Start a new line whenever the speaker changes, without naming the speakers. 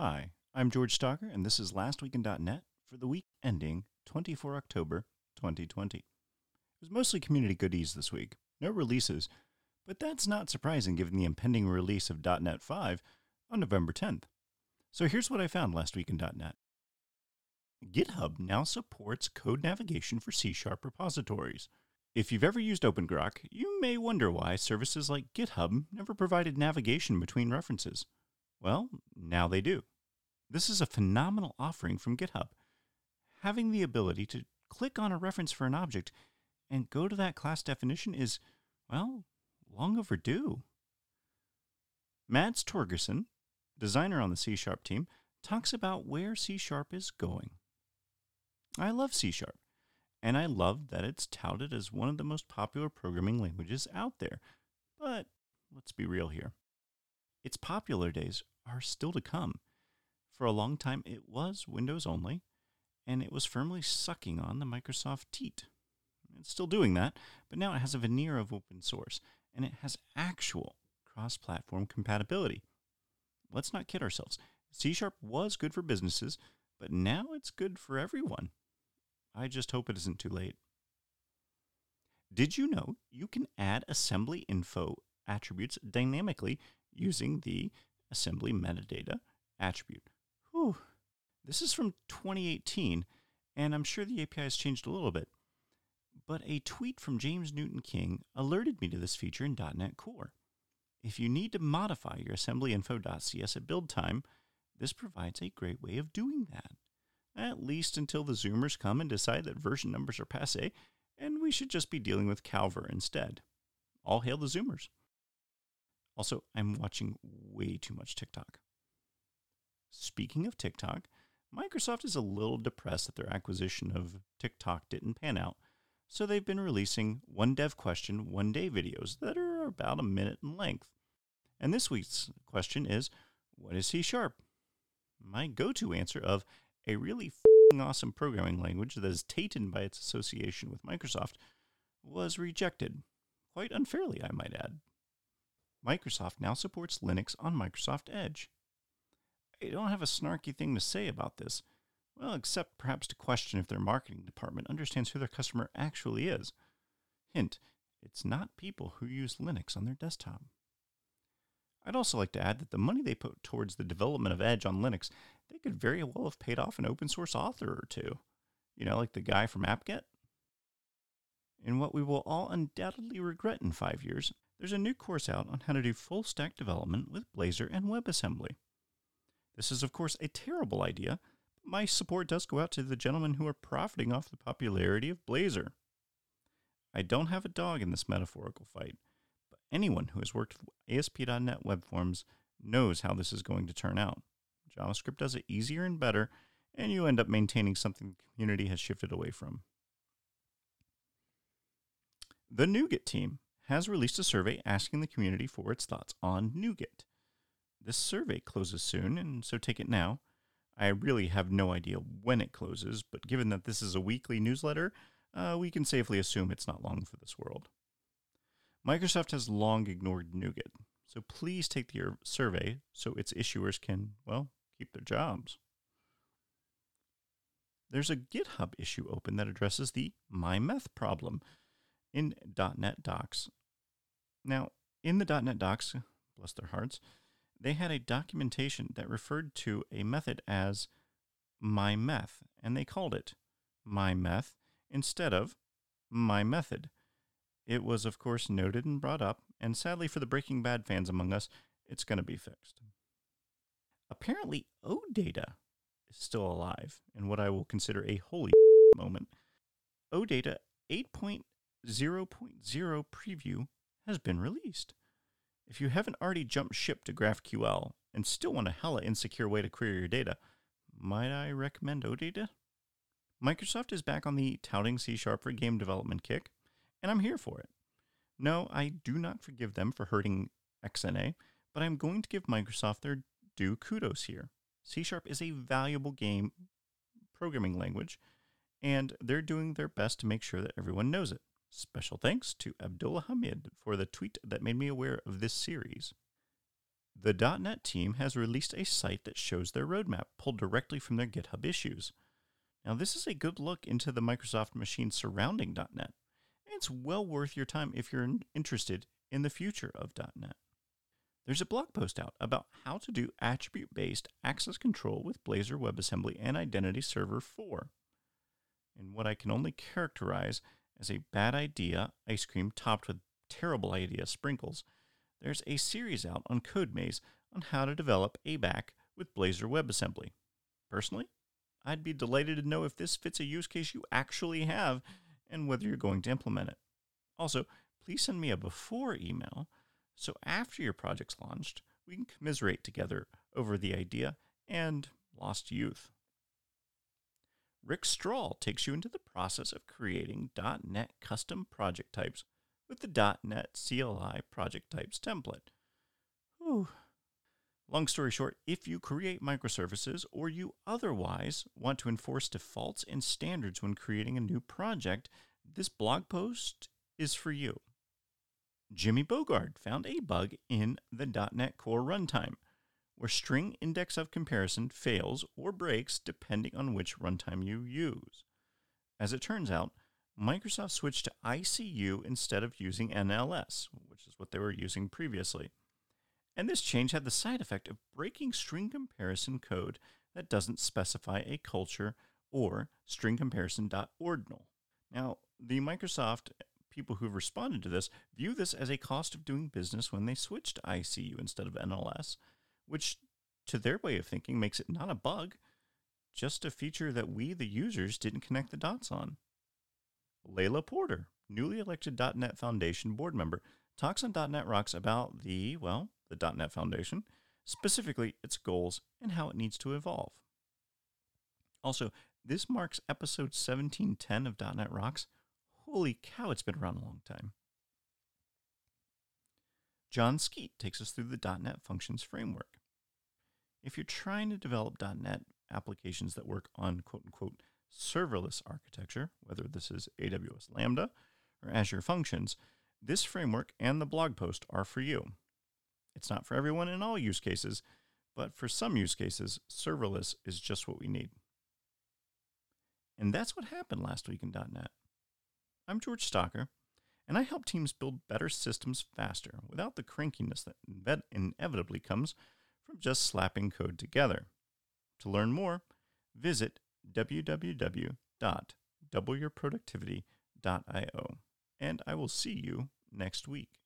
Hi, I'm George Stocker, and this is Last Week in .NET for the week ending 24 October 2020. It was mostly community goodies this week, no releases, but that's not surprising given the impending release of .NET 5 on November 10th. So here's what I found last week in .NET. GitHub now supports code navigation for C-sharp repositories. If you've ever used OpenGrok, you may wonder why services like GitHub never provided navigation between references. Well, now they do. This is a phenomenal offering from GitHub. Having the ability to click on a reference for an object and go to that class definition is, well, long overdue. Mads Torgersen, designer on the C Sharp team, talks about where C Sharp is going. I love C Sharp, and I love that it's touted as one of the most popular programming languages out there. But let's be real here. Its popular days are still to come. For a long time, it was Windows only, and it was firmly sucking on the Microsoft teat. It's still doing that, but now it has a veneer of open source, and it has actual cross platform compatibility. Let's not kid ourselves. C Sharp was good for businesses, but now it's good for everyone. I just hope it isn't too late. Did you know you can add assembly info attributes dynamically using the assembly metadata attribute? Whew. This is from 2018, and I'm sure the API has changed a little bit. But a tweet from James Newton King alerted me to this feature in .NET Core. If you need to modify your assemblyinfo.cs at build time, this provides a great way of doing that at least until the Zoomers come and decide that version numbers are passe and we should just be dealing with Calver instead. All hail the Zoomers. Also, I'm watching way too much TikTok. Speaking of TikTok, Microsoft is a little depressed that their acquisition of TikTok didn't pan out, so they've been releasing one dev question, one day videos that are about a minute in length. And this week's question is What is C Sharp? My go to answer of a really awesome programming language that is tainted by its association with Microsoft, was rejected. Quite unfairly, I might add. Microsoft now supports Linux on Microsoft Edge. I don't have a snarky thing to say about this, well, except perhaps to question if their marketing department understands who their customer actually is. Hint, it's not people who use Linux on their desktop. I'd also like to add that the money they put towards the development of Edge on Linux, they could very well have paid off an open source author or two. You know, like the guy from AppGet. In what we will all undoubtedly regret in five years, there's a new course out on how to do full stack development with Blazor and WebAssembly. This is, of course, a terrible idea, but my support does go out to the gentlemen who are profiting off the popularity of Blazor. I don't have a dog in this metaphorical fight, but Anyone who has worked with ASP.NET Web Forms knows how this is going to turn out. JavaScript does it easier and better, and you end up maintaining something the community has shifted away from. The NuGet team has released a survey asking the community for its thoughts on NuGet. This survey closes soon, and so take it now. I really have no idea when it closes, but given that this is a weekly newsletter, uh, we can safely assume it's not long for this world. Microsoft has long ignored NuGet, so please take the survey so its issuers can, well, keep their jobs. There's a GitHub issue open that addresses the MyMeth problem in .NET Docs. Now, in the .NET Docs, bless their hearts, they had a documentation that referred to a method as MyMeth, and they called it MyMeth instead of MyMethod. It was, of course, noted and brought up, and sadly for the Breaking Bad fans among us, it's going to be fixed. Apparently, OData is still alive in what I will consider a holy moment. OData 8.0.0 preview has been released. If you haven't already jumped ship to GraphQL and still want a hella insecure way to query your data, might I recommend OData? Microsoft is back on the touting C Sharp for game development kick, and I'm here for it. No, I do not forgive them for hurting XNA, but I'm going to give Microsoft their due kudos here. C Sharp is a valuable game programming language, and they're doing their best to make sure that everyone knows it. Special thanks to Abdullah Hamid for the tweet that made me aware of this series. The .NET team has released a site that shows their roadmap pulled directly from their GitHub issues. Now, this is a good look into the Microsoft machine surrounding .NET. It's well worth your time if you're interested in the future of .NET. There's a blog post out about how to do attribute-based access control with Blazor WebAssembly and Identity Server 4. In what I can only characterize as a bad idea ice cream topped with terrible idea sprinkles, there's a series out on CodeMaze on how to develop ABAC with Blazor WebAssembly. Personally, I'd be delighted to know if this fits a use case you actually have and whether you're going to implement it. Also, please send me a before email so after your project's launched, we can commiserate together over the idea and lost youth. Rick Strahl takes you into the process of creating .NET custom project types with the .NET CLI project types template. Whew. Long story short, if you create microservices or you otherwise want to enforce defaults and standards when creating a new project, this blog post is for you. Jimmy Bogard found a bug in the .NET Core runtime where string index of comparison fails or breaks depending on which runtime you use. As it turns out, Microsoft switched to ICU instead of using NLS, which is what they were using previously. And this change had the side effect of breaking string comparison code that doesn't specify a culture or string comparison.ordinal. Now, the Microsoft people who've responded to this view this as a cost of doing business when they switched to ICU instead of NLS, which to their way of thinking makes it not a bug, just a feature that we, the users, didn't connect the dots on. Layla Porter, newly elected .NET Foundation board member, talks on .NET Rocks about the, well, the .NET Foundation, specifically its goals and how it needs to evolve. Also, this marks episode 1710 of .NET Rocks. Holy cow, it's been around a long time. Jon Skeet takes us through the .NET Functions framework. If you're trying to develop .NET applications that work on quote-unquote serverless architecture, whether this is AWS Lambda or Azure Functions, this framework and the blog post are for you. It's not for everyone in all use cases, but for some use cases, serverless is just what we need. And that's what happened last week in .NET. I'm George Stocker, and I help teams build better systems faster without the crankiness that inevitably comes from just slapping code together. To learn more, visit www.doubleyourproductivity.io, and I will see you next week.